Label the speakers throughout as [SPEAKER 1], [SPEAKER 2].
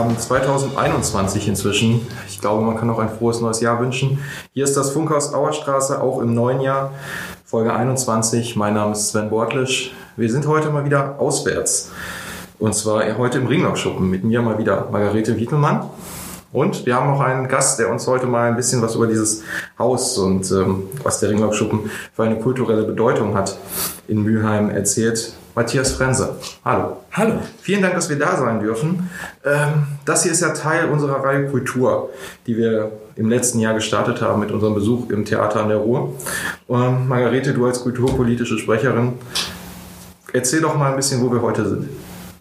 [SPEAKER 1] Haben 2021 inzwischen. Ich glaube, man kann auch ein frohes neues Jahr wünschen. Hier ist das Funkhaus Auerstraße, auch im neuen Jahr, Folge 21. Mein Name ist Sven Bortlisch. Wir sind heute mal wieder auswärts. Und zwar heute im Ringlockschuppen. Mit mir mal wieder Margarete Wietelmann. Und wir haben auch einen Gast, der uns heute mal ein bisschen was über dieses Haus und ähm, was der Ringlockschuppen für eine kulturelle Bedeutung hat in Mülheim erzählt. Matthias Frense. Hallo.
[SPEAKER 2] Hallo.
[SPEAKER 1] Vielen Dank, dass wir da sein dürfen. Ähm, das hier ist ja Teil unserer Reihe Kultur, die wir im letzten Jahr gestartet haben mit unserem Besuch im Theater an der Ruhr. Ähm, Margarete, du als kulturpolitische Sprecherin, erzähl doch mal ein bisschen, wo wir heute sind.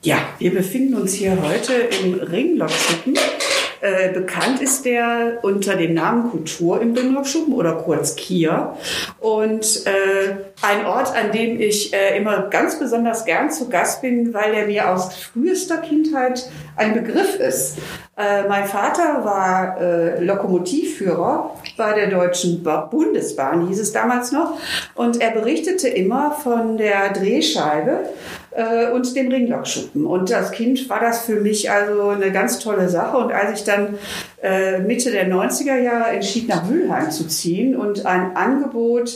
[SPEAKER 2] Ja, wir befinden uns hier heute im Ringlockschuppen äh, bekannt ist der unter dem Namen Kultur im Ringlockschuppen oder kurz KIA. Und äh, ein Ort, an dem ich äh, immer ganz besonders gern zu Gast bin, weil er mir aus frühester Kindheit ein Begriff ist. Äh, mein Vater war äh, Lokomotivführer bei der Deutschen Bundesbahn, hieß es damals noch. Und er berichtete immer von der Drehscheibe äh, und dem Ringlockschuppen. Und als Kind war das für mich also eine ganz tolle Sache. Und als ich dann äh, Mitte der 90er Jahre entschied, nach Mülheim zu ziehen und ein Angebot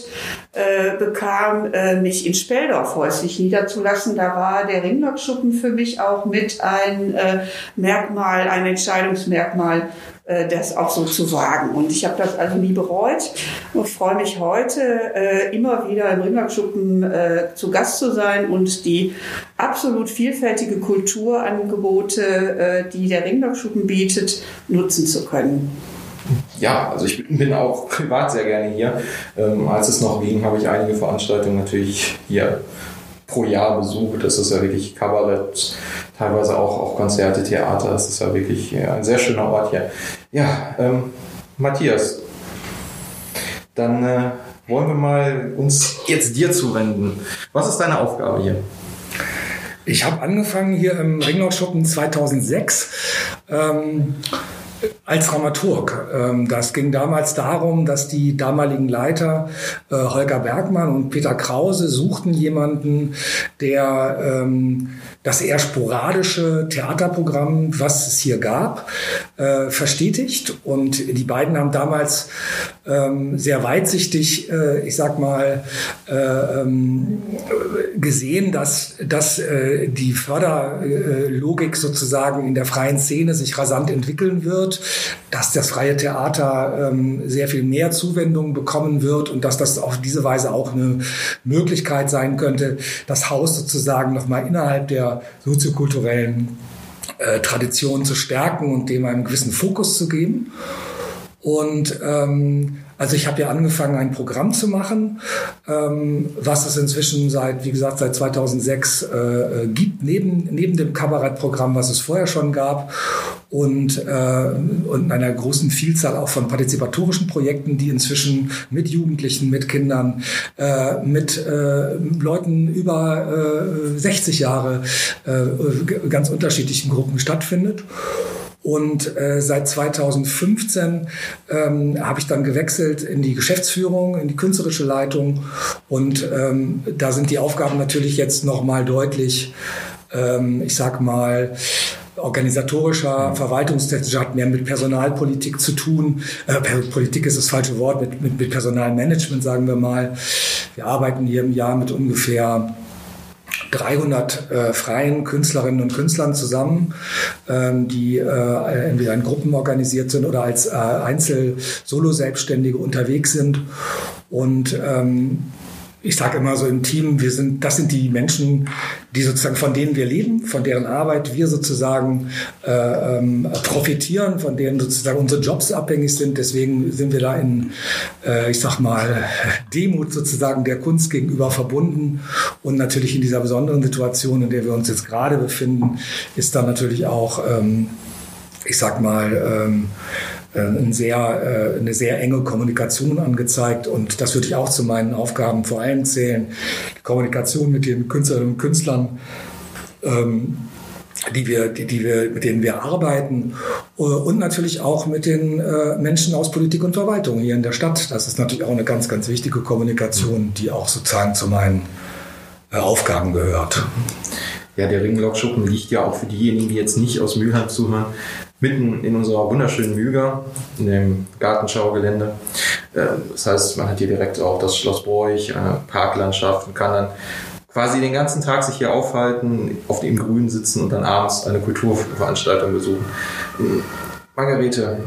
[SPEAKER 2] äh, bekam, äh, mich in Speldorf häuslich niederzulassen, da war der Ringlockschuppen für mich auch mit ein äh, Merkmal, ein Entscheidungsmerkmal das auch so zu wagen. Und ich habe das also nie bereut und freue mich heute äh, immer wieder im Ringlockschuppen äh, zu Gast zu sein und die absolut vielfältige Kulturangebote, äh, die der Ringlockschuppen bietet, nutzen zu können.
[SPEAKER 1] Ja, also ich bin auch privat sehr gerne hier. Ähm, als es noch ging, habe ich einige Veranstaltungen natürlich hier pro Jahr besucht. Das ist ja wirklich Kabarett, teilweise auch, auch Konzerte, Theater. Das ist ja wirklich ja, ein sehr schöner Ort hier. Ja, ähm, Matthias, dann äh, wollen wir mal uns jetzt dir zuwenden. Was ist deine Aufgabe hier?
[SPEAKER 3] Ich habe angefangen hier im Ringlaufschuppen 2006. Ähm, als Dramaturg. Ähm, das ging damals darum, dass die damaligen Leiter äh, Holger Bergmann und Peter Krause suchten jemanden, der ähm, das eher sporadische Theaterprogramm, was es hier gab, äh, verstetigt. Und die beiden haben damals ähm, sehr weitsichtig, äh, ich sag mal, gesehen, dass, dass die Förderlogik sozusagen in der freien Szene sich rasant entwickeln wird wird, dass das freie Theater ähm, sehr viel mehr Zuwendung bekommen wird und dass das auf diese Weise auch eine Möglichkeit sein könnte, das Haus sozusagen nochmal innerhalb der soziokulturellen äh, Tradition zu stärken und dem einen gewissen Fokus zu geben. Und ähm, also ich habe ja angefangen, ein Programm zu machen, ähm, was es inzwischen seit, wie gesagt, seit 2006 äh, äh, gibt, neben, neben dem Kabarettprogramm, was es vorher schon gab und, äh, und einer großen Vielzahl auch von partizipatorischen Projekten, die inzwischen mit Jugendlichen, mit Kindern, äh, mit äh, Leuten über äh, 60 Jahre äh, ganz unterschiedlichen Gruppen stattfindet. Und äh, seit 2015 ähm, habe ich dann gewechselt in die Geschäftsführung, in die künstlerische Leitung. Und ähm, da sind die Aufgaben natürlich jetzt noch mal deutlich, ähm, ich sag mal, organisatorischer, verwaltungstechnischer, hat mehr mit Personalpolitik zu tun. Äh, Politik ist das falsche Wort, mit, mit, mit Personalmanagement sagen wir mal. Wir arbeiten hier im Jahr mit ungefähr 300 äh, freien Künstlerinnen und Künstlern zusammen, ähm, die äh, entweder in Gruppen organisiert sind oder als äh, Einzel-Solo-Selbstständige unterwegs sind. Und ähm, ich sage immer so im Team, wir sind, das sind die Menschen, die sozusagen von denen wir leben, von deren Arbeit wir sozusagen äh, ähm, profitieren, von denen sozusagen unsere Jobs abhängig sind. Deswegen sind wir da in, äh, ich sag mal, Demut sozusagen der Kunst gegenüber verbunden. Und natürlich in dieser besonderen Situation, in der wir uns jetzt gerade befinden, ist da natürlich auch, ähm, ich sag mal, ähm, äh, ein sehr, äh, eine sehr enge Kommunikation angezeigt. Und das würde ich auch zu meinen Aufgaben vor allem zählen. Die Kommunikation mit den Künstlerinnen und Künstlern. Ähm, die wir, die, die wir, mit denen wir arbeiten äh, und natürlich auch mit den äh, Menschen aus Politik und Verwaltung hier in der Stadt. Das ist natürlich auch eine ganz, ganz wichtige Kommunikation, die auch sozusagen zu meinen äh, Aufgaben gehört.
[SPEAKER 1] Ja, der Ringlockschuppen liegt ja auch für diejenigen, die jetzt nicht aus Mülheim zuhören, mitten in unserer wunderschönen Müger, in dem Gartenschaugelände. Ähm, das heißt, man hat hier direkt auch das Schloss Borch, eine Parklandschaft und kann dann quasi den ganzen Tag sich hier aufhalten, auf dem Grün sitzen und dann abends eine Kulturveranstaltung besuchen. Margarete,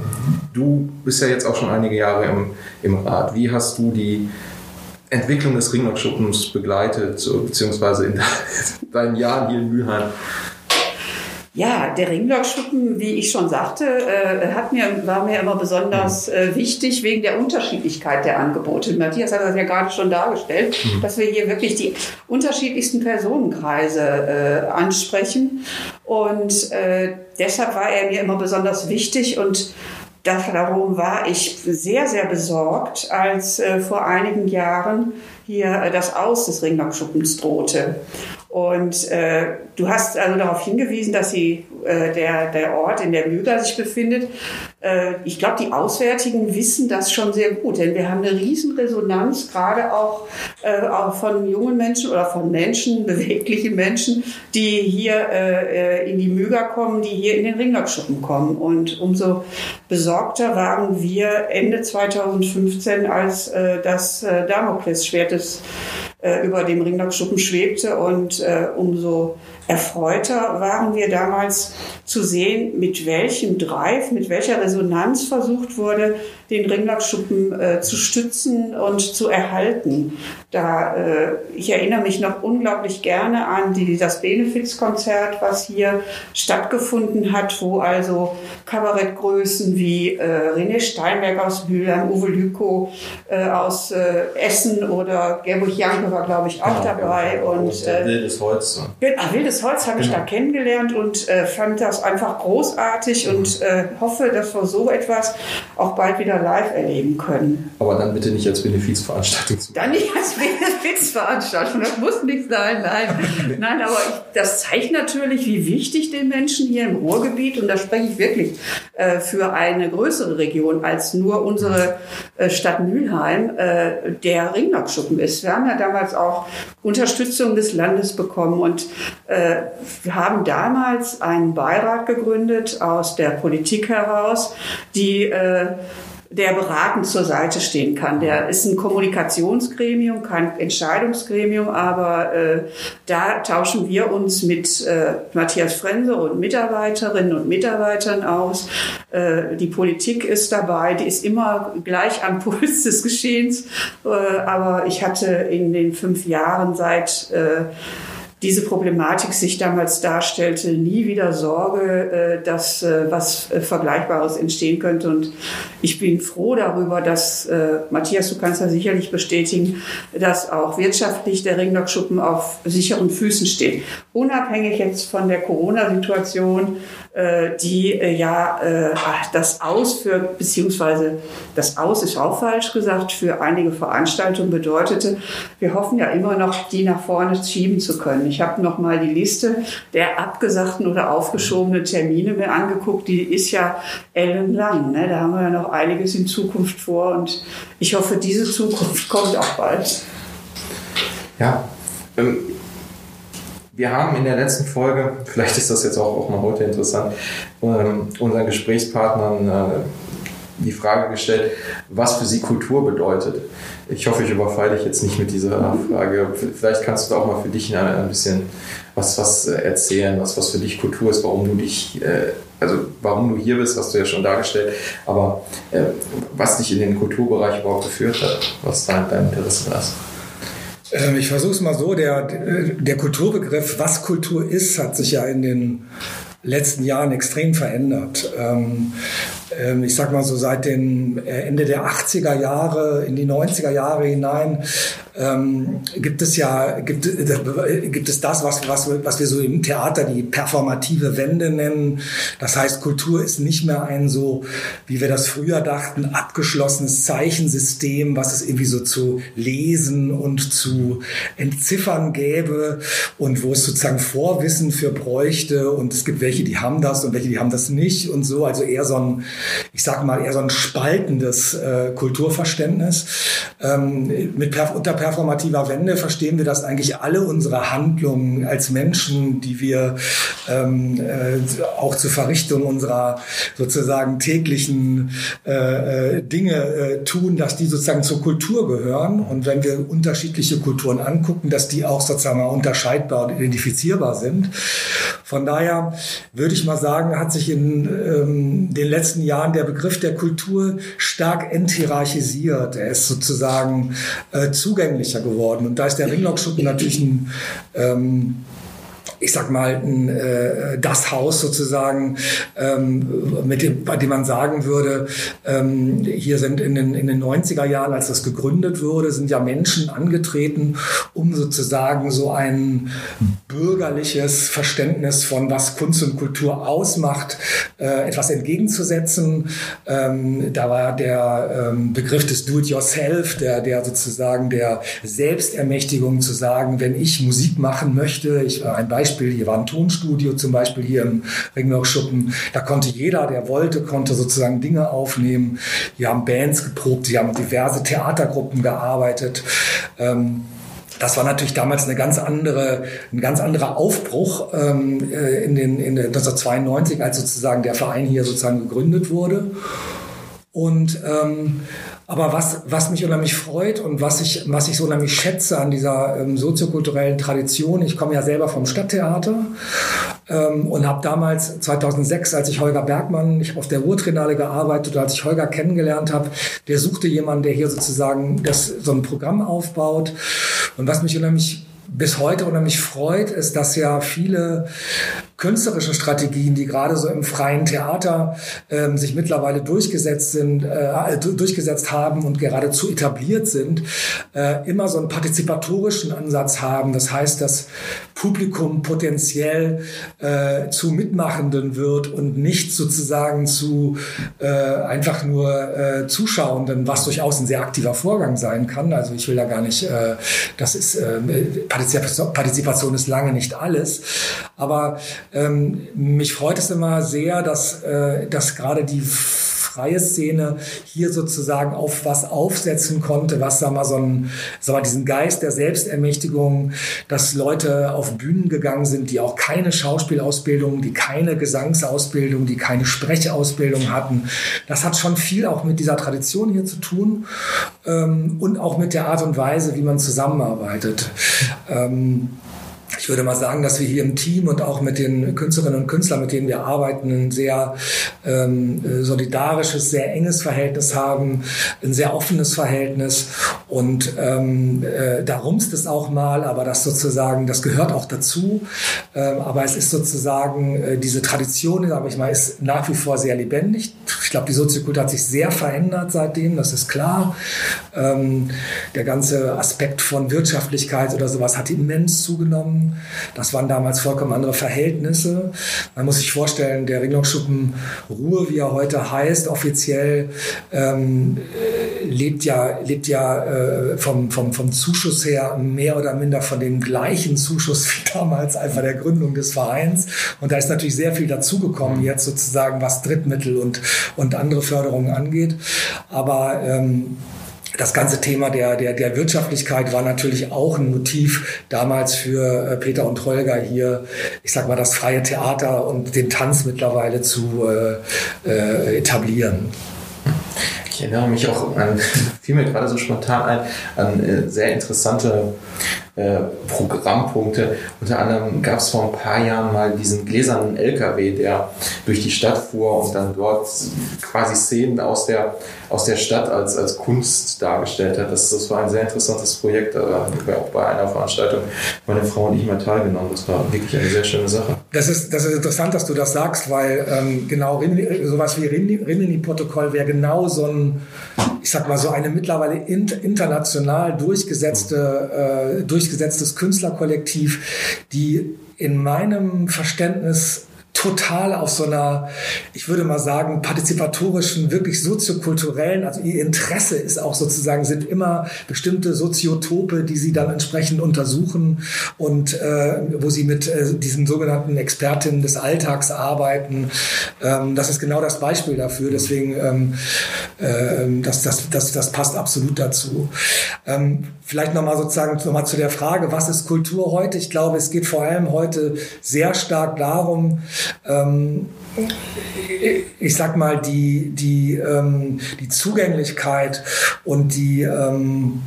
[SPEAKER 1] du bist ja jetzt auch schon einige Jahre im, im Rat. Wie hast du die Entwicklung des Ringlockschuppens begleitet, beziehungsweise in deinen Jahren hier in Mülheim?
[SPEAKER 2] Ja, der Ringblockschuppen, wie ich schon sagte, äh, hat mir, war mir immer besonders mhm. äh, wichtig wegen der Unterschiedlichkeit der Angebote. Matthias hat das ja gerade schon dargestellt, mhm. dass wir hier wirklich die unterschiedlichsten Personenkreise äh, ansprechen. Und äh, deshalb war er mir immer besonders wichtig und darum war ich sehr, sehr besorgt, als äh, vor einigen Jahren hier äh, das Aus des Ringlockschuppens drohte. Und äh, du hast also darauf hingewiesen, dass sie, äh, der, der Ort in der Müger sich befindet. Äh, ich glaube, die Auswärtigen wissen das schon sehr gut, denn wir haben eine riesen Resonanz, gerade auch, äh, auch von jungen Menschen oder von Menschen, beweglichen Menschen, die hier äh, äh, in die Müger kommen, die hier in den Ringlockschuppen kommen. Und umso besorgter waren wir Ende 2015, als äh, das äh, Damoklesschwert des über dem Ringlockschuppen schwebte und äh, umso erfreuter waren wir damals zu sehen, mit welchem Drive, mit welcher Resonanz versucht wurde, den Ringlockschuppen äh, zu stützen und zu erhalten. Da, äh, ich erinnere mich noch unglaublich gerne an die, das Benefizkonzert, was hier stattgefunden hat, wo also Kabarettgrößen wie äh, René Steinberg aus Mülheim, Uwe Lüko äh, aus äh, Essen oder Gerburg Janke war, glaube ich, auch ja, dabei.
[SPEAKER 1] Ja, und, äh, Wildes Holz.
[SPEAKER 2] Genau, Wildes Holz habe genau. ich da kennengelernt und äh, fand das einfach großartig mhm. und äh, hoffe, dass wir so etwas auch bald wieder live erleben können.
[SPEAKER 1] Aber dann bitte nicht als Benefizveranstaltung.
[SPEAKER 2] Dann nicht als Benefizveranstaltung, das muss nicht sein, nein. nein, aber ich, das zeigt natürlich, wie wichtig den Menschen hier im Ruhrgebiet, und da spreche ich wirklich äh, für eine größere Region als nur unsere äh, Stadt Mülheim, äh, der Ringlockschuppen ist. Wir haben ja damals auch Unterstützung des Landes bekommen und äh, wir haben damals einen Beirat gegründet aus der Politik heraus, die äh, der beratend zur Seite stehen kann. Der ist ein Kommunikationsgremium, kein Entscheidungsgremium, aber äh, da tauschen wir uns mit äh, Matthias Frense und Mitarbeiterinnen und Mitarbeitern aus. Äh, die Politik ist dabei, die ist immer gleich am Puls des Geschehens, äh, aber ich hatte in den fünf Jahren seit äh, diese Problematik sich damals darstellte, nie wieder Sorge, äh, dass äh, was äh, Vergleichbares entstehen könnte. Und ich bin froh darüber, dass, Matthias, du kannst ja sicherlich bestätigen, dass auch wirtschaftlich der Ringlockschuppen auf sicheren Füßen steht. Unabhängig jetzt von der Corona-Situation, die ja das Aus für, beziehungsweise das Aus ist auch falsch gesagt, für einige Veranstaltungen bedeutete. Wir hoffen ja immer noch, die nach vorne schieben zu können. Ich habe noch mal die Liste der abgesagten oder aufgeschobenen Termine mir angeguckt. Die ist ja ellenlang. Ne? Da haben wir ja noch einiges in Zukunft vor und ich hoffe, diese Zukunft kommt auch bald.
[SPEAKER 1] Ja, ähm, wir haben in der letzten Folge, vielleicht ist das jetzt auch, auch mal heute interessant, ähm, unseren Gesprächspartnern äh, die Frage gestellt, was für sie Kultur bedeutet. Ich hoffe, ich überfalle dich jetzt nicht mit dieser Frage. Vielleicht kannst du da auch mal für dich ein bisschen was, was erzählen, was, was für dich Kultur ist, warum du dich, äh, also warum du hier bist, hast du ja schon dargestellt, aber äh, was dich in den Kulturbereich überhaupt geführt hat, was dein, dein Interesse ist.
[SPEAKER 3] Ähm, ich versuche es mal so, der, der Kulturbegriff, was Kultur ist, hat sich ja in den letzten Jahren extrem verändert. Ähm, ich sag mal so seit dem äh, Ende der 80er Jahre in die 90er Jahre hinein ähm, gibt es ja gibt, äh, gibt es das, was, was, was wir so im Theater die performative Wende nennen. Das heißt, Kultur ist nicht mehr ein so, wie wir das früher dachten, abgeschlossenes Zeichensystem, was es irgendwie so zu lesen und zu entziffern gäbe und wo es sozusagen Vorwissen für bräuchte und es gibt welche, die haben das und welche, die haben das nicht und so. Also eher so ein ich sage mal, eher so ein spaltendes äh, Kulturverständnis. Ähm, mit per unter performativer Wende verstehen wir, dass eigentlich alle unsere Handlungen als Menschen, die wir ähm, äh, auch zur Verrichtung unserer sozusagen täglichen äh, äh, Dinge äh, tun, dass die sozusagen zur Kultur gehören. Und wenn wir unterschiedliche Kulturen angucken, dass die auch sozusagen unterscheidbar und identifizierbar sind. Von daher würde ich mal sagen, hat sich in ähm, den letzten Jahren der Begriff der Kultur stark enthierarchisiert. Er ist sozusagen äh, zugänglicher geworden. Und da ist der Ringlockschuppen natürlich ein ähm, ich sag mal, ein, äh, das Haus sozusagen, ähm, mit dem, bei dem man sagen würde, ähm, hier sind in den, in den 90er Jahren, als das gegründet wurde, sind ja Menschen angetreten, um sozusagen so ein bürgerliches Verständnis von was Kunst und Kultur ausmacht, äh, etwas entgegenzusetzen. Ähm, da war der ähm, Begriff des Do-it-yourself, der, der sozusagen der Selbstermächtigung zu sagen, wenn ich Musik machen möchte, ich ein Beispiel Beispiel, hier war ein Tonstudio zum Beispiel hier im Ringloch-Schuppen. Da konnte jeder, der wollte, konnte sozusagen Dinge aufnehmen. Hier haben Bands geprobt, hier haben diverse Theatergruppen gearbeitet. Ähm, das war natürlich damals eine ganz andere, ein ganz anderer Aufbruch ähm, äh, in den in 1992, als sozusagen der Verein hier sozusagen gegründet wurde. Und ähm, aber was, was mich unheimlich freut und was ich, was ich so unheimlich schätze an dieser ähm, soziokulturellen Tradition, ich komme ja selber vom Stadttheater ähm, und habe damals 2006, als ich Holger Bergmann, ich auf der Ruhrtrinale gearbeitet, als ich Holger kennengelernt habe, der suchte jemanden, der hier sozusagen das, so ein Programm aufbaut. Und was mich unheimlich bis heute unheimlich freut, ist, dass ja viele künstlerische Strategien, die gerade so im freien Theater ähm, sich mittlerweile durchgesetzt sind, äh, durchgesetzt haben und geradezu etabliert sind, äh, immer so einen partizipatorischen Ansatz haben. Das heißt, das Publikum potenziell äh, zu Mitmachenden wird und nicht sozusagen zu äh, einfach nur äh, Zuschauenden, was durchaus ein sehr aktiver Vorgang sein kann. Also ich will da gar nicht, äh, das ist äh, Partizipation ist lange nicht alles, aber ähm, mich freut es immer sehr, dass, äh, dass gerade die freie Szene hier sozusagen auf was aufsetzen konnte, was sag mal so ein, sag mal diesen Geist der Selbstermächtigung, dass Leute auf Bühnen gegangen sind, die auch keine Schauspielausbildung, die keine Gesangsausbildung, die keine Sprechausbildung hatten. Das hat schon viel auch mit dieser Tradition hier zu tun ähm, und auch mit der Art und Weise, wie man zusammenarbeitet. Ähm, ich würde mal sagen, dass wir hier im Team und auch mit den Künstlerinnen und Künstlern, mit denen wir arbeiten, ein sehr ähm, solidarisches, sehr enges Verhältnis haben, ein sehr offenes Verhältnis. Und ähm, äh, da rumst es auch mal, aber das sozusagen, das gehört auch dazu. Ähm, aber es ist sozusagen, äh, diese Tradition, sage ich mal, ist nach wie vor sehr lebendig. Ich glaube, die Soziokultur hat sich sehr verändert seitdem, das ist klar. Ähm, der ganze Aspekt von Wirtschaftlichkeit oder sowas hat immens zugenommen. Das waren damals vollkommen andere Verhältnisse. Man muss sich vorstellen, der Ringlockschuppen Ruhe, wie er heute heißt, offiziell ähm, lebt ja, lebt ja äh, vom, vom, vom Zuschuss her mehr oder minder von dem gleichen Zuschuss wie damals einfach der Gründung des Vereins. Und da ist natürlich sehr viel dazugekommen jetzt sozusagen, was Drittmittel und, und andere Förderungen angeht. Aber ähm, das ganze Thema der, der, der Wirtschaftlichkeit war natürlich auch ein Motiv damals für äh, Peter und Holger hier, ich sag mal, das freie Theater und den Tanz mittlerweile zu äh, äh, etablieren.
[SPEAKER 1] Ich erinnere mich auch an, fiel mir gerade so spontan ein, an äh, sehr interessante äh, Programmpunkte. Unter anderem gab es vor ein paar Jahren mal diesen gläsernen LKW, der durch die Stadt fuhr und dann dort quasi Szenen aus der, aus der Stadt als, als Kunst dargestellt hat. Das, das war ein sehr interessantes Projekt. Da haben wir auch bei einer Veranstaltung meine Frau und ich mal teilgenommen. Das war wirklich eine sehr schöne Sache.
[SPEAKER 3] Das ist, das ist interessant, dass du das sagst, weil ähm, genau sowas wie Rimini-Protokoll wäre genau so ein, ich sag mal so eine mittlerweile international durchgesetzte, äh, durch durchgesetztes Künstlerkollektiv, die in meinem Verständnis total auf so einer, ich würde mal sagen, partizipatorischen, wirklich soziokulturellen, also ihr Interesse ist auch sozusagen, sind immer bestimmte Soziotope, die sie dann entsprechend untersuchen und äh, wo sie mit äh, diesen sogenannten Expertinnen des Alltags arbeiten. Ähm, das ist genau das Beispiel dafür. Deswegen, ähm, äh, das, das, das, das passt absolut dazu. Ähm, vielleicht nochmal sozusagen nochmal zu der Frage, was ist Kultur heute? Ich glaube, es geht vor allem heute sehr stark darum, ähm, ich sag mal, die, die, ähm, die Zugänglichkeit und die, ähm,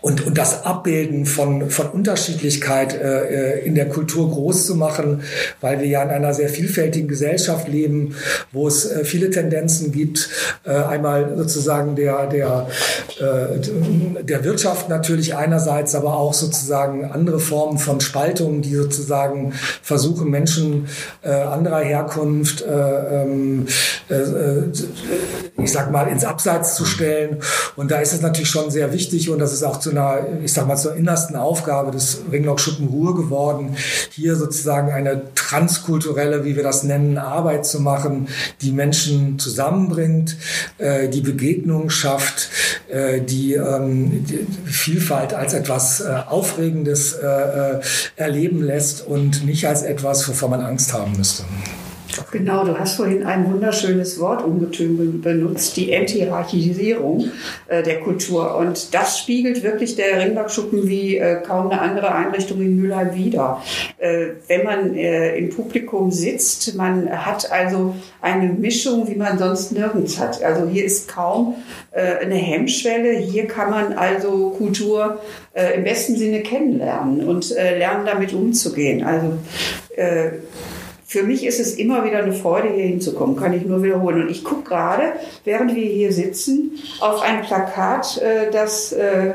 [SPEAKER 3] und, und das Abbilden von, von Unterschiedlichkeit äh, äh, in der Kultur groß zu machen, weil wir ja in einer sehr vielfältigen Gesellschaft leben, wo es äh, viele Tendenzen gibt. Äh, einmal sozusagen der, der, äh, der Wirtschaft natürlich einerseits, aber auch sozusagen andere Formen von Spaltungen, die sozusagen versuchen, Menschen äh, anderer Herkunft, äh, ähm, äh, ich sag mal, ins Abseits zu stellen. Und da ist es natürlich schon sehr wichtig und das ist auch zu einer, ich sag mal, zur innersten Aufgabe des Ringlock Schuppen Ruhr geworden, hier sozusagen eine transkulturelle, wie wir das nennen, Arbeit zu machen, die Menschen zusammenbringt, äh, die Begegnung schafft, äh, die, ähm, die Vielfalt als etwas äh, Aufregendes äh, äh, erleben lässt und nicht als etwas, wovor man Angst haben müsste.
[SPEAKER 2] Genau, du hast vorhin ein wunderschönes Wort Ungetüm benutzt, die Enthierarchisierung äh, der Kultur. Und das spiegelt wirklich der Ringbergschuppen wie äh, kaum eine andere Einrichtung in Mülheim wider. Äh, wenn man äh, im Publikum sitzt, man hat also eine Mischung, wie man sonst nirgends hat. Also hier ist kaum äh, eine Hemmschwelle. Hier kann man also Kultur äh, im besten Sinne kennenlernen und lernen, damit umzugehen. Also für mich ist es immer wieder eine Freude, hier hinzukommen, kann ich nur wiederholen. Und ich gucke gerade, während wir hier sitzen, auf ein Plakat, äh, das äh,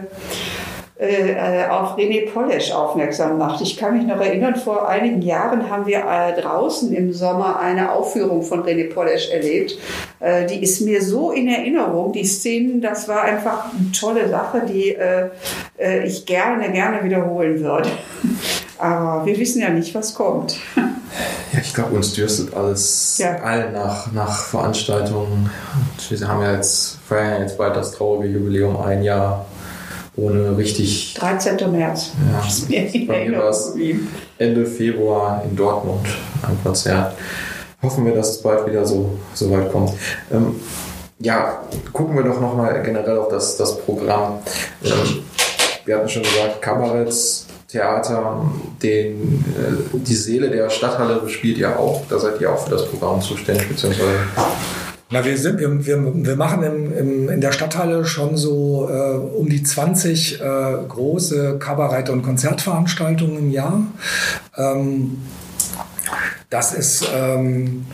[SPEAKER 2] äh, auf René Polesch aufmerksam macht. Ich kann mich noch erinnern, vor einigen Jahren haben wir draußen im Sommer eine Aufführung von René Polesch erlebt. die ist mir so in Erinnerung, die Szenen, das war einfach eine tolle Sache, die ich gerne, gerne wiederholen würde. Aber wir wissen ja nicht, was kommt.
[SPEAKER 1] Ja, ich glaube, uns dürstet alles ja. allen nach, nach Veranstaltungen. Und wir haben ja jetzt, feiern jetzt bald das traurige Jubiläum, ein Jahr ohne richtig.
[SPEAKER 2] 13. März.
[SPEAKER 1] Ja, bei mir war es Ende Februar in Dortmund ein Konzert. Hoffen wir, dass es bald wieder so, so weit kommt. Ähm, ja, gucken wir doch nochmal generell auf das, das Programm. Ähm, wir hatten schon gesagt, Kabaretts, Theater, den, äh, die Seele der Stadthalle spielt ihr auch. Da seid ihr auch für das Programm zuständig, beziehungsweise.
[SPEAKER 3] Na, wir, sind, wir, wir, wir machen im, im, in der Stadthalle schon so äh, um die 20 äh, große Kabarett- und Konzertveranstaltungen im Jahr. Ähm, das ist ähm,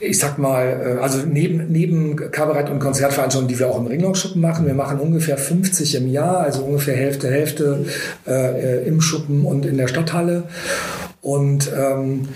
[SPEAKER 3] ich sag mal, äh, also neben, neben Kabarett- und Konzertveranstaltungen, die wir auch im Ringlockschuppen machen, wir machen ungefähr 50 im Jahr, also ungefähr Hälfte, Hälfte äh, äh, im Schuppen und in der Stadthalle. Und ähm,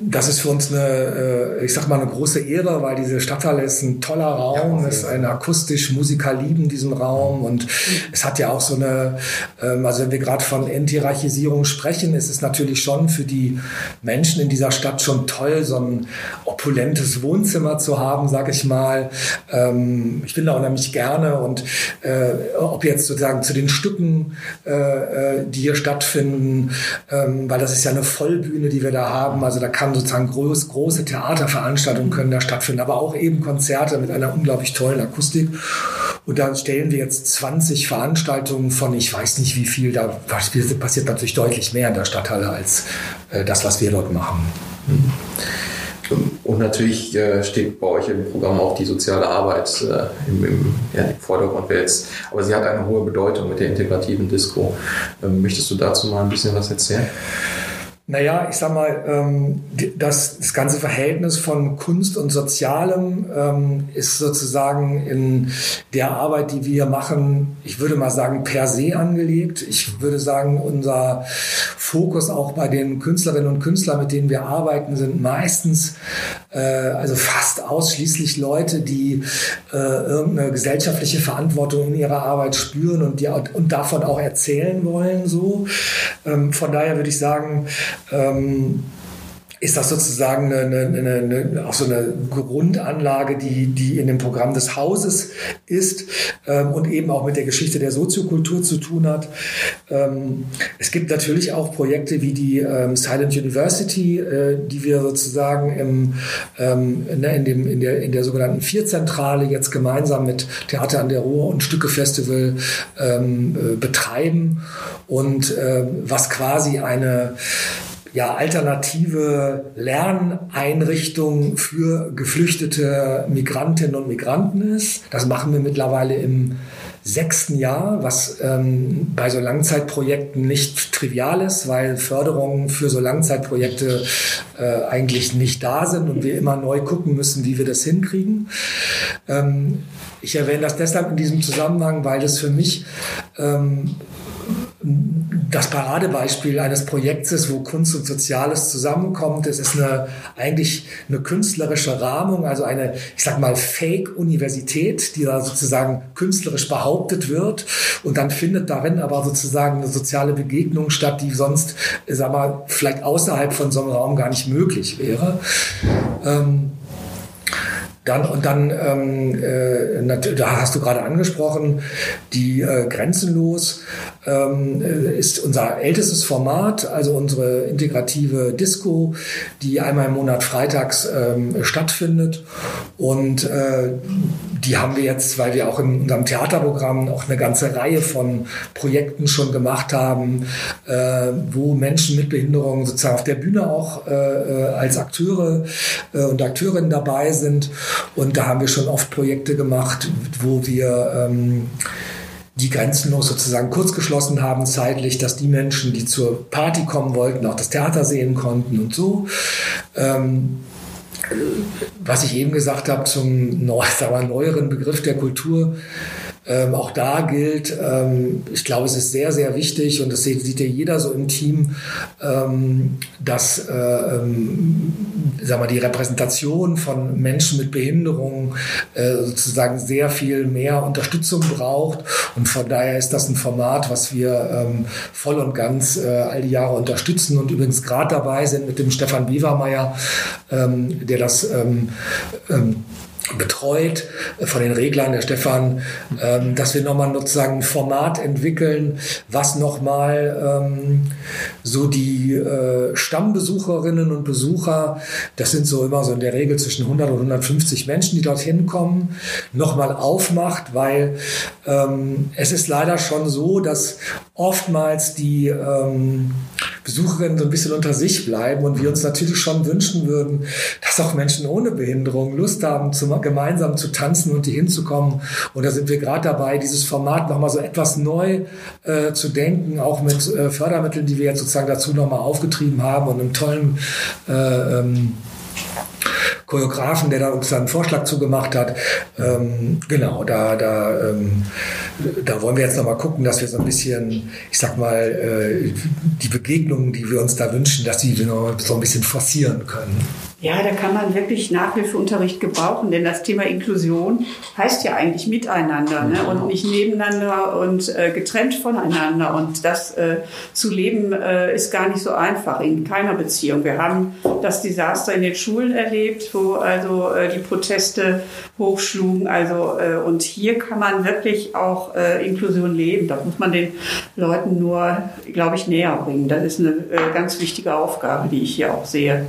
[SPEAKER 3] das ist für uns eine, äh, ich sag mal, eine große Ehre, weil diese Stadthalle ist ein toller Raum, ja, ist ein akustisch, Musiker lieben diesen Raum und es hat ja auch so eine, ähm, also wenn wir gerade von Enthierarchisierung sprechen, ist es natürlich schon für die Menschen in dieser Stadt schon toll, so ein opulentes Wohnzimmer zu haben, sag ich mal. Ähm, ich bin da unheimlich gerne und äh, ob jetzt sozusagen zu den Stücken, äh, die hier stattfinden, ähm, weil das ist ja eine Vollbühne, die wir da haben, also da kann sozusagen groß, große Theaterveranstaltungen können da stattfinden, aber auch eben Konzerte mit einer unglaublich tollen Akustik. Und da stellen wir jetzt 20 Veranstaltungen von, ich weiß nicht wie viel, da passiert natürlich deutlich mehr in der Stadthalle als äh, das, was wir dort machen.
[SPEAKER 1] Und natürlich äh, steht bei euch im Programm auch die soziale Arbeit äh, im, im, ja, im Vordergrund. Jetzt, aber sie hat eine hohe Bedeutung mit der integrativen Disco. Ähm, möchtest du dazu mal ein bisschen was erzählen?
[SPEAKER 3] Naja, ich sag mal, ähm, das, das ganze Verhältnis von Kunst und Sozialem ähm, ist sozusagen in der Arbeit, die wir machen, ich würde mal sagen, per se angelegt. Ich würde sagen, unser Fokus auch bei den Künstlerinnen und Künstlern, mit denen wir arbeiten, sind meistens, also fast ausschließlich Leute, die äh, irgendeine gesellschaftliche Verantwortung in ihrer Arbeit spüren und, die, und davon auch erzählen wollen. So. Ähm, von daher würde ich sagen, ähm, ist das sozusagen eine, eine, eine, auch so eine Grundanlage, die, die in dem Programm des Hauses ist ähm, und eben auch mit der Geschichte der Soziokultur zu tun hat. Ähm, es gibt natürlich auch Projekte wie die ähm, Silent University, äh, die wir sozusagen im, ähm, in, in, dem, in, der, in der sogenannten Vierzentrale jetzt gemeinsam mit Theater an der Ruhr und Stücke Festival ähm, äh, betreiben und äh, was quasi eine ja, alternative Lerneinrichtung für geflüchtete Migrantinnen und Migranten ist. Das machen wir mittlerweile im sechsten Jahr, was ähm, bei so Langzeitprojekten nicht trivial ist, weil Förderungen für so Langzeitprojekte äh, eigentlich nicht da sind und wir immer neu gucken müssen, wie wir das hinkriegen. Ähm, ich erwähne das deshalb in diesem Zusammenhang, weil es für mich ähm, das Paradebeispiel eines Projekts ist, wo Kunst und Soziales zusammenkommt. Es ist eine, eigentlich eine künstlerische Rahmung, also eine, ich sag mal, Fake-Universität, die da sozusagen künstlerisch behauptet wird. Und dann findet darin aber sozusagen eine soziale Begegnung statt, die sonst, sag mal, vielleicht außerhalb von so einem Raum gar nicht möglich wäre. Ähm, dann, und dann, ähm, äh, da hast du gerade angesprochen, die äh, Grenzenlos ähm, äh, ist unser ältestes Format, also unsere integrative Disco, die einmal im Monat freitags ähm, stattfindet. Und äh, die haben wir jetzt, weil wir auch in unserem Theaterprogramm auch eine ganze Reihe von Projekten schon gemacht haben, äh, wo Menschen mit Behinderung sozusagen auf der Bühne auch äh, äh als Akteure äh, und Akteurinnen dabei sind. Und da haben wir schon oft Projekte gemacht, wo wir ähm, die grenzenlos sozusagen kurz geschlossen haben zeitlich, dass die Menschen, die zur Party kommen wollten, auch das Theater sehen konnten und so. Ähm, was ich eben gesagt habe zum neu, neueren Begriff der Kultur, ähm, auch da gilt, ähm, ich glaube, es ist sehr, sehr wichtig und das sieht, sieht ja jeder so im Team, ähm, dass äh, ähm, sag mal, die Repräsentation von Menschen mit Behinderung äh, sozusagen sehr viel mehr Unterstützung braucht. Und von daher ist das ein Format, was wir ähm, voll und ganz äh, all die Jahre unterstützen und übrigens gerade dabei sind mit dem Stefan Wevermeier, ähm, der das betreut von den Reglern der Stefan, ähm, dass wir nochmal sozusagen ein Format entwickeln, was nochmal ähm, so die äh, Stammbesucherinnen und Besucher, das sind so immer so in der Regel zwischen 100 und 150 Menschen, die dorthin kommen, nochmal aufmacht, weil ähm, es ist leider schon so, dass oftmals die Besucherinnen so ein bisschen unter sich bleiben und wir uns natürlich schon wünschen würden, dass auch Menschen ohne Behinderung Lust haben, zum, gemeinsam zu tanzen und hier hinzukommen. Und da sind wir gerade dabei, dieses Format nochmal so etwas neu äh, zu denken, auch mit äh, Fördermitteln, die wir jetzt sozusagen dazu nochmal aufgetrieben haben und einem tollen äh, ähm, Choreografen, der da uns dann einen Vorschlag zugemacht hat. Ähm, genau, da, da, ähm, da wollen wir jetzt nochmal gucken, dass wir so ein bisschen, ich sag mal, äh, die Begegnungen, die wir uns da wünschen, dass die wir noch so ein bisschen forcieren können.
[SPEAKER 2] Ja, da kann man wirklich Nachhilfeunterricht gebrauchen, denn das Thema Inklusion heißt ja eigentlich miteinander ne? und nicht nebeneinander und äh, getrennt voneinander. Und das äh, zu leben äh, ist gar nicht so einfach in keiner Beziehung. Wir haben das Desaster in den Schulen erlebt, wo also äh, die Proteste hochschlugen. Also äh, und hier kann man wirklich auch äh, Inklusion leben. Das muss man den Leuten nur, glaube ich, näher bringen. Das ist eine ganz wichtige Aufgabe, die ich hier auch sehe.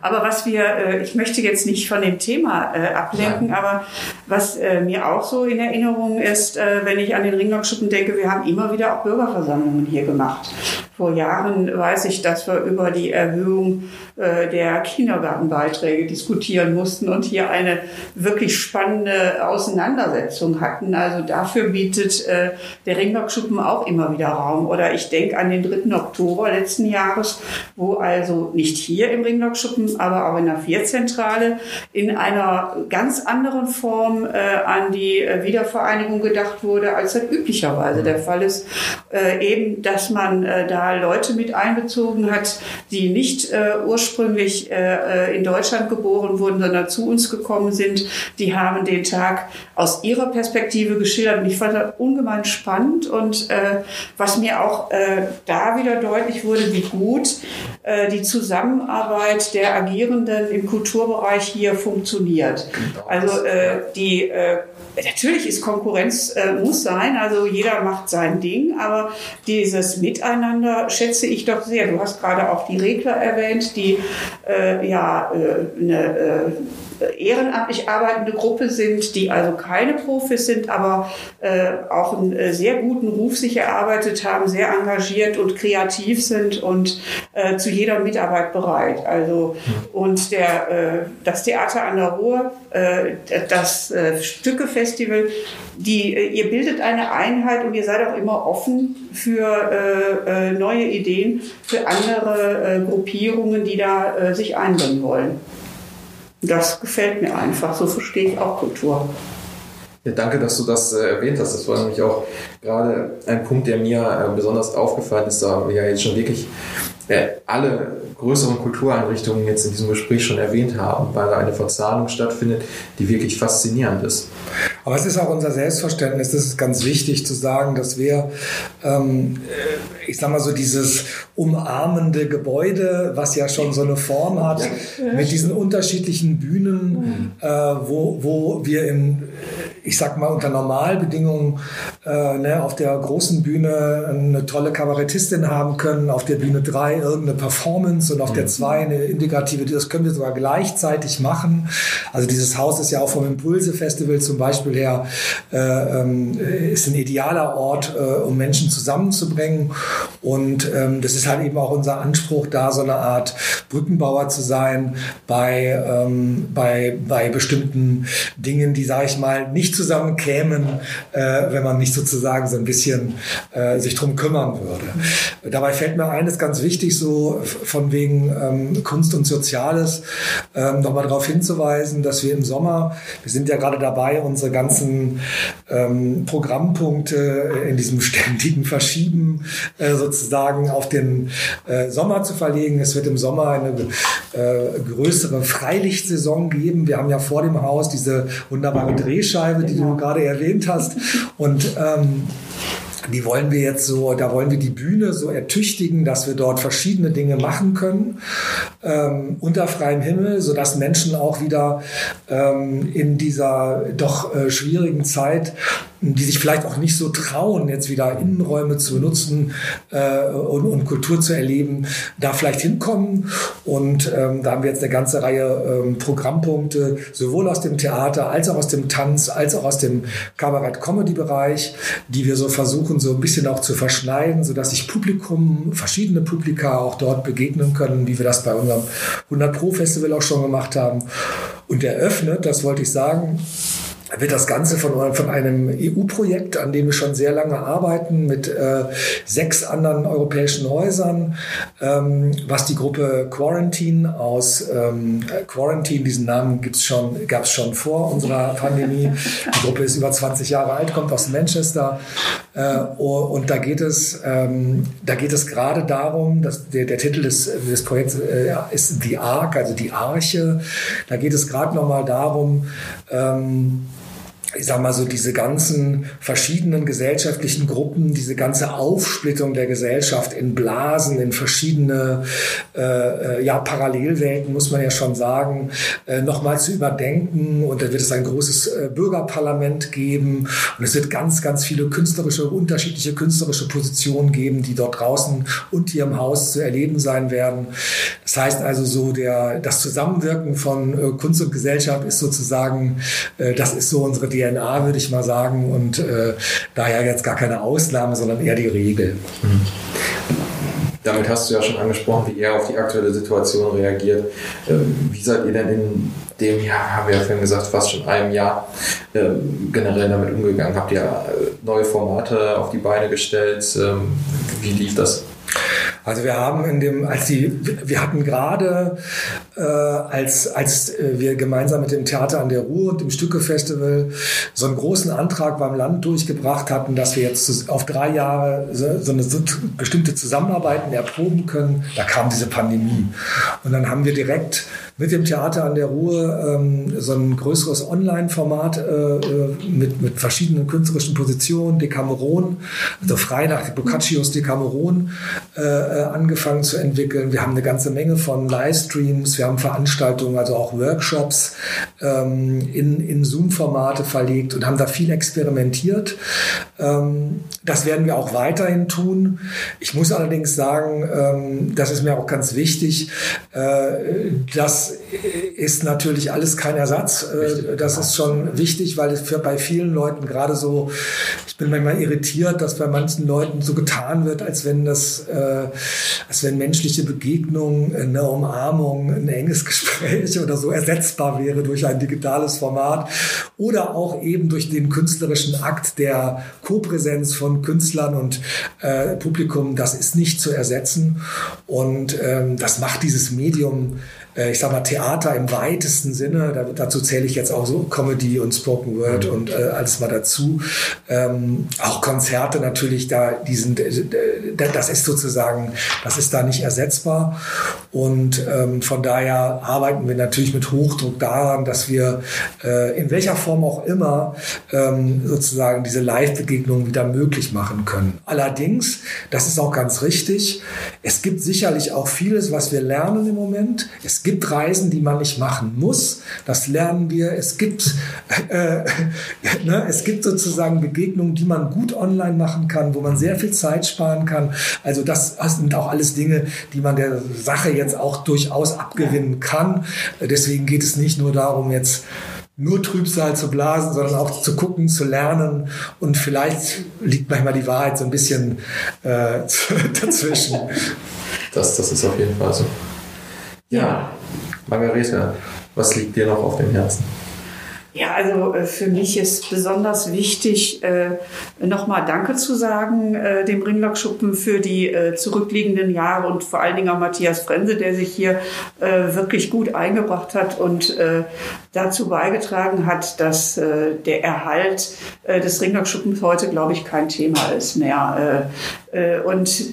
[SPEAKER 2] Aber was wir, äh, ich möchte jetzt nicht von dem Thema äh, ablenken, Nein. aber was äh, mir auch so in Erinnerung ist, wenn ich an den Ringlockschuppen denke, wir haben immer wieder auch Bürgerversammlungen hier gemacht. Vor Jahren weiß ich, dass wir über die Erhöhung der Kindergartenbeiträge diskutieren mussten und hier eine wirklich spannende Auseinandersetzung hatten. Also dafür bietet äh, der Ringlockschuppen auch immer wieder Raum. Oder ich denke an den 3. Oktober letzten Jahres, wo also nicht hier im Ringlockschuppen, aber auch in der Vierzentrale in einer ganz anderen Form äh, an die äh, Wiedervereinigung gedacht wurde, als das üblicherweise der Fall ist. Äh, eben, dass man äh, da Leute mit einbezogen hat, die nicht äh, ursprünglich äh, äh, in Deutschland geboren wurden, sondern zu uns gekommen sind. Die haben den Tag aus ihrer Perspektive geschildert und ich fand das ungemein spannend und äh, was mir auch äh, da wieder deutlich wurde, wie gut äh, die Zusammenarbeit der Agierenden im Kulturbereich hier funktioniert. Genau. Also äh, die äh, natürlich ist Konkurrenz äh, muss sein, also jeder macht sein Ding, aber dieses Miteinander schätze ich doch sehr. Du hast gerade auch die Regler erwähnt, die äh, ja äh, eine äh, ehrenamtlich arbeitende Gruppe sind, die also keine Profis sind, aber äh, auch einen äh, sehr guten Ruf sich erarbeitet haben, sehr engagiert und kreativ sind und äh, zu jeder Mitarbeit bereit. Also und der das Theater an der Ruhr, das Stückefestival, die ihr bildet eine Einheit und ihr seid auch immer offen für neue Ideen für andere Gruppierungen, die da äh, sich einbringen wollen. Das gefällt mir einfach. So verstehe ich auch Kultur.
[SPEAKER 1] Ja, danke, dass du das äh, erwähnt hast. Das war nämlich auch gerade ein Punkt, der mir äh, besonders aufgefallen ist, da wir ja jetzt schon wirklich äh, alle größeren Kultureinrichtungen jetzt in diesem Gespräch schon erwähnt haben, weil da eine Verzahnung stattfindet, die wirklich faszinierend ist.
[SPEAKER 3] Aber es ist auch unser Selbstverständnis, das ist ganz wichtig zu sagen, dass wir, ähm, ich sag mal so, dieses umarmende Gebäude, was ja schon so eine Form hat, mit diesen unterschiedlichen Bühnen, äh, wo, wo wir in, ich sag mal, unter Normalbedingungen äh, ne, auf der großen Bühne eine tolle Kabarettistin haben können, auf der Bühne drei irgendeine Performance und auf der zwei eine integrative, das können wir sogar gleichzeitig machen. Also dieses Haus ist ja auch vom Impulse-Festival zum Beispiel her, äh, ähm, ist ein idealer Ort, äh, um Menschen zusammenzubringen. Und ähm, das ist halt eben auch unser Anspruch, da so eine Art Brückenbauer zu sein bei, ähm, bei, bei bestimmten Dingen, die, sage ich mal, nicht zusammenkämen, äh, wenn man nicht sozusagen so ein bisschen äh, sich drum kümmern würde. Dabei fällt mir eines ganz wichtig, so von wegen ähm, Kunst und Soziales, ähm, nochmal darauf hinzuweisen, dass wir im Sommer, wir sind ja gerade dabei, unsere ganzen ähm, Programmpunkte in diesem ständigen Verschieben äh, sozusagen auf den äh, Sommer zu verlegen. Es wird im Sommer eine äh, größere Freilichtsaison geben. Wir haben ja vor dem Haus diese wunderbare Drehscheibe, die du gerade erwähnt hast. Und ähm, die wollen wir jetzt so, da wollen wir die Bühne so ertüchtigen, dass wir dort verschiedene Dinge machen können ähm, unter freiem Himmel, so dass Menschen auch wieder ähm, in dieser doch äh, schwierigen Zeit die sich vielleicht auch nicht so trauen, jetzt wieder Innenräume zu benutzen äh, und, und, Kultur zu erleben, da vielleicht hinkommen. Und ähm, da haben wir jetzt eine ganze Reihe ähm, Programmpunkte, sowohl aus dem Theater als auch aus dem Tanz, als auch aus dem Kabarett-Comedy-Bereich, die wir so versuchen, so ein bisschen auch zu verschneiden, sodass sich Publikum, verschiedene Publika auch dort begegnen können, wie wir das bei unserem 100 Pro Festival auch schon gemacht haben. Und eröffnet, das wollte ich sagen, wird das Ganze von, von einem EU-Projekt, an dem wir schon sehr lange arbeiten, mit äh, sechs anderen europäischen Häusern, ähm, was die Gruppe Quarantine aus ähm, Quarantine, diesen Namen schon, gab es schon vor unserer Pandemie. Die Gruppe ist über 20 Jahre alt, kommt aus Manchester. Äh, und da geht es, ähm, da geht es gerade darum, dass der, der Titel des, des Projekts äh, ist The Ark, also die Arche. Da geht es gerade nochmal darum, ähm, ich sag mal so, diese ganzen verschiedenen gesellschaftlichen Gruppen, diese ganze Aufsplittung der Gesellschaft in Blasen, in verschiedene äh, äh, ja, Parallelwelten, muss man ja schon sagen, äh, nochmal zu überdenken. Und da wird es ein großes äh, Bürgerparlament geben. Und es wird ganz, ganz viele künstlerische, unterschiedliche künstlerische Positionen geben, die dort draußen und hier im Haus zu erleben sein werden. Das heißt also so, der, das Zusammenwirken von äh, Kunst und Gesellschaft ist sozusagen, äh, das ist so unsere DNA DNA, würde ich mal sagen. Und äh, daher jetzt gar keine Ausnahme, sondern eher die Regel. Mhm.
[SPEAKER 1] Damit hast du ja schon angesprochen, wie er auf die aktuelle Situation reagiert. Ähm, wie seid ihr denn in dem Jahr, haben wir ja vorhin gesagt, fast schon einem Jahr ähm, generell damit umgegangen? Habt ihr äh, neue Formate auf die Beine gestellt? Ähm, wie lief das?
[SPEAKER 3] Also wir haben in dem, als die, wir hatten gerade, äh, als, als wir gemeinsam mit dem Theater an der Ruhr und dem Stückefestival so einen großen Antrag beim Land durchgebracht hatten, dass wir jetzt auf drei Jahre so, so eine so bestimmte Zusammenarbeiten erproben können, da kam diese Pandemie. Und dann haben wir direkt mit dem Theater an der Ruhr ähm, so ein größeres Online-Format äh, äh, mit, mit verschiedenen künstlerischen Positionen, Decameron, also frei Boccaccios Decameron äh, äh, angefangen zu entwickeln. Wir haben eine ganze Menge von Livestreams, wir haben Veranstaltungen, also auch Workshops ähm, in, in Zoom-Formate verlegt und haben da viel experimentiert. Ähm, das werden wir auch weiterhin tun. Ich muss allerdings sagen, ähm, das ist mir auch ganz wichtig, äh, dass ist natürlich alles kein Ersatz. Äh, das ist schon wichtig, weil es für bei vielen Leuten gerade so, ich bin manchmal irritiert, dass bei manchen Leuten so getan wird, als wenn das, äh, als wenn menschliche Begegnung, eine Umarmung, ein enges Gespräch oder so ersetzbar wäre durch ein digitales Format oder auch eben durch den künstlerischen Akt der Kopräsenz von Künstlern und äh, Publikum. Das ist nicht zu ersetzen und ähm, das macht dieses Medium ich sag mal, Theater im weitesten Sinne. Da, dazu zähle ich jetzt auch so Comedy und Spoken Word und äh, alles mal dazu. Ähm, auch Konzerte natürlich, da, die sind, äh, das ist sozusagen, das ist da nicht ersetzbar. Und ähm, von daher arbeiten wir natürlich mit Hochdruck daran, dass wir äh, in welcher Form auch immer ähm, sozusagen diese Live-Begegnungen wieder möglich machen können. Allerdings, das ist auch ganz richtig, es gibt sicherlich auch vieles, was wir lernen im Moment. Es gibt Reisen, die man nicht machen muss. Das lernen wir. Es gibt, äh, ne, es gibt sozusagen Begegnungen, die man gut online machen kann, wo man sehr viel Zeit sparen kann. Also das sind auch alles Dinge, die man der Sache jetzt auch durchaus abgewinnen kann. Deswegen geht es nicht nur darum, jetzt nur Trübsal zu blasen, sondern auch zu gucken, zu lernen. Und vielleicht liegt manchmal die Wahrheit so ein bisschen äh, dazwischen.
[SPEAKER 1] Das, das ist auf jeden Fall so. Ja, Margarete, was liegt dir noch auf dem Herzen?
[SPEAKER 2] Ja, also äh, für mich ist besonders wichtig, äh, nochmal Danke zu sagen äh, dem Ringlockschuppen für die zurückliegenden Jahre und vor allen Dingen auch Matthias Frense, der sich hier wirklich gut eingebracht hat und dazu beigetragen hat, dass der Erhalt des Ringlockschuppens heute, glaube ich, kein Thema ist mehr. Und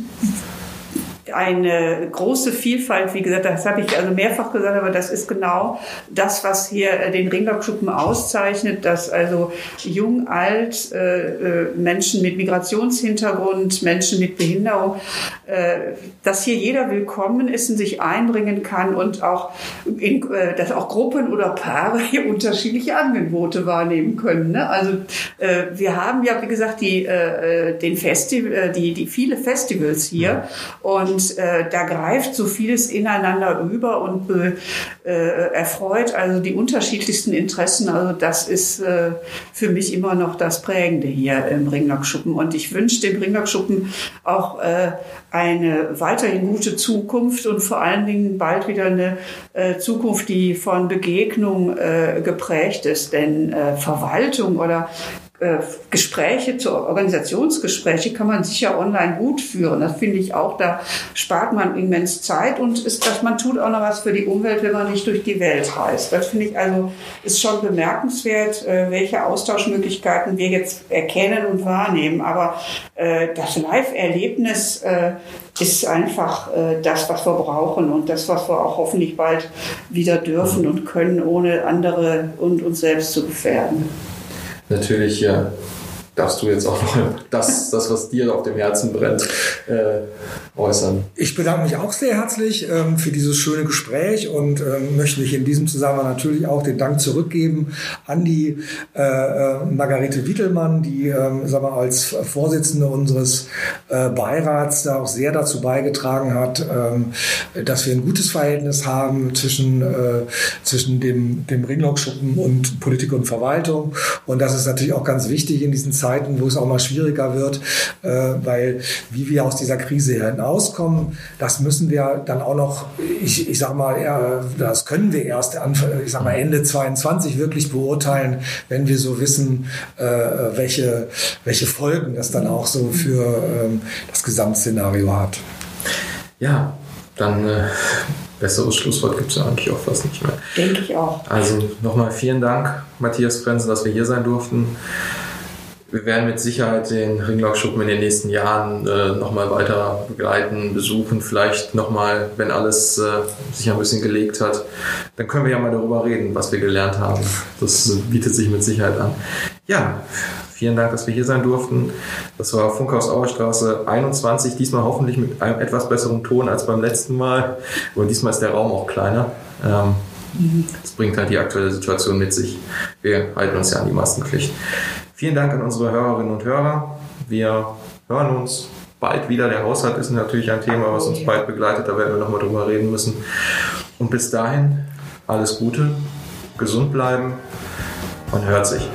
[SPEAKER 2] eine große Vielfalt, wie gesagt, das habe ich also mehrfach gesagt, aber das ist genau das, was hier äh, den Ringlockschuppen auszeichnet, dass also jung, alt, äh, äh, Menschen mit Migrationshintergrund, Menschen mit Behinderung, äh, dass hier jeder willkommen ist und sich einbringen kann und auch, in, äh, dass auch Gruppen oder Paare hier unterschiedliche Angebote wahrnehmen können. Ne? Also äh, wir haben ja, wie gesagt, die, den Festival, die, die viele Festivals hier und und äh, da greift so vieles ineinander über und äh, erfreut also die unterschiedlichsten Interessen. Also das ist äh, für mich immer noch das Prägende hier im Ringlockschuppen. Und ich wünsche dem Ringlockschuppen auch äh, eine weiterhin gute Zukunft und vor allen Dingen bald wieder eine äh, Zukunft, die von Begegnung äh, geprägt ist. Denn äh, Verwaltung oder äh, Gespräche, zu Organisationsgespräche kann man sicher online gut führen. Das finde ich auch, da spart man immens Zeit und ist, dass man tut auch noch was für die Umwelt, wenn man nicht durch die Welt reist. Das finde ich also, ist schon bemerkenswert, äh, welche Austauschmöglichkeiten wir jetzt erkennen und wahrnehmen. Aber äh, das Live-Erlebnis ist einfach das, was wir brauchen und das, was wir auch hoffentlich bald wieder dürfen und können, ohne andere und uns selbst zu gefährden
[SPEAKER 1] natürlich ja, darfst du jetzt auch noch das, das was dir auf dem Herzen brennt, äh, äußern.
[SPEAKER 3] Ich bedanke mich auch sehr herzlich ähm, für dieses schöne Gespräch und ähm, möchte mich in diesem Zusammenhang natürlich auch den Dank zurückgeben an die äh, äh Margarete Wittelmann, die ähm, sag mal, als Vorsitzende unseres äh, Beirats da auch sehr dazu beigetragen hat, ähm, dass wir ein gutes Verhältnis haben zwischen, äh, zwischen dem, dem Ringlockschuppen und Politik und Verwaltung. Und das ist natürlich auch ganz wichtig in diesen Zeiten, wo es auch mal schwieriger wird, äh, weil wie wir aus dieser Krise hinauskommen, das müssen wir dann auch noch, ich, ich sag mal, eher, das können wir erst ich sag mal Ende 22 wirklich beurteilen, wenn wir so wissen, äh, welche, welche Folgen das dann auch so für ähm, das Gesamtszenario hat.
[SPEAKER 1] Ja, dann äh, besseres Schlusswort gibt es ja eigentlich auch fast nicht mehr.
[SPEAKER 2] Denke ich auch.
[SPEAKER 1] Also nochmal vielen Dank, Matthias Frenzen, dass wir hier sein durften. Wir werden mit Sicherheit den Ringlockschuppen in den nächsten Jahren äh, nochmal weiter begleiten, besuchen, vielleicht nochmal, wenn alles äh, sich ein bisschen gelegt hat, dann können wir ja mal darüber reden, was wir gelernt haben. Das bietet sich mit Sicherheit an. Ja, vielen Dank, dass wir hier sein durften. Das war Funkhaus Auerstraße 21, diesmal hoffentlich mit einem etwas besseren Ton als beim letzten Mal. Und diesmal ist der Raum auch kleiner. Ähm, das bringt halt die aktuelle Situation mit sich. Wir halten uns ja an die Maskenpflicht. Vielen Dank an unsere Hörerinnen und Hörer. Wir hören uns bald wieder. Der Haushalt ist natürlich ein Thema, was uns bald begleitet. Da werden wir nochmal drüber reden müssen. Und bis dahin alles Gute, gesund bleiben und hört sich.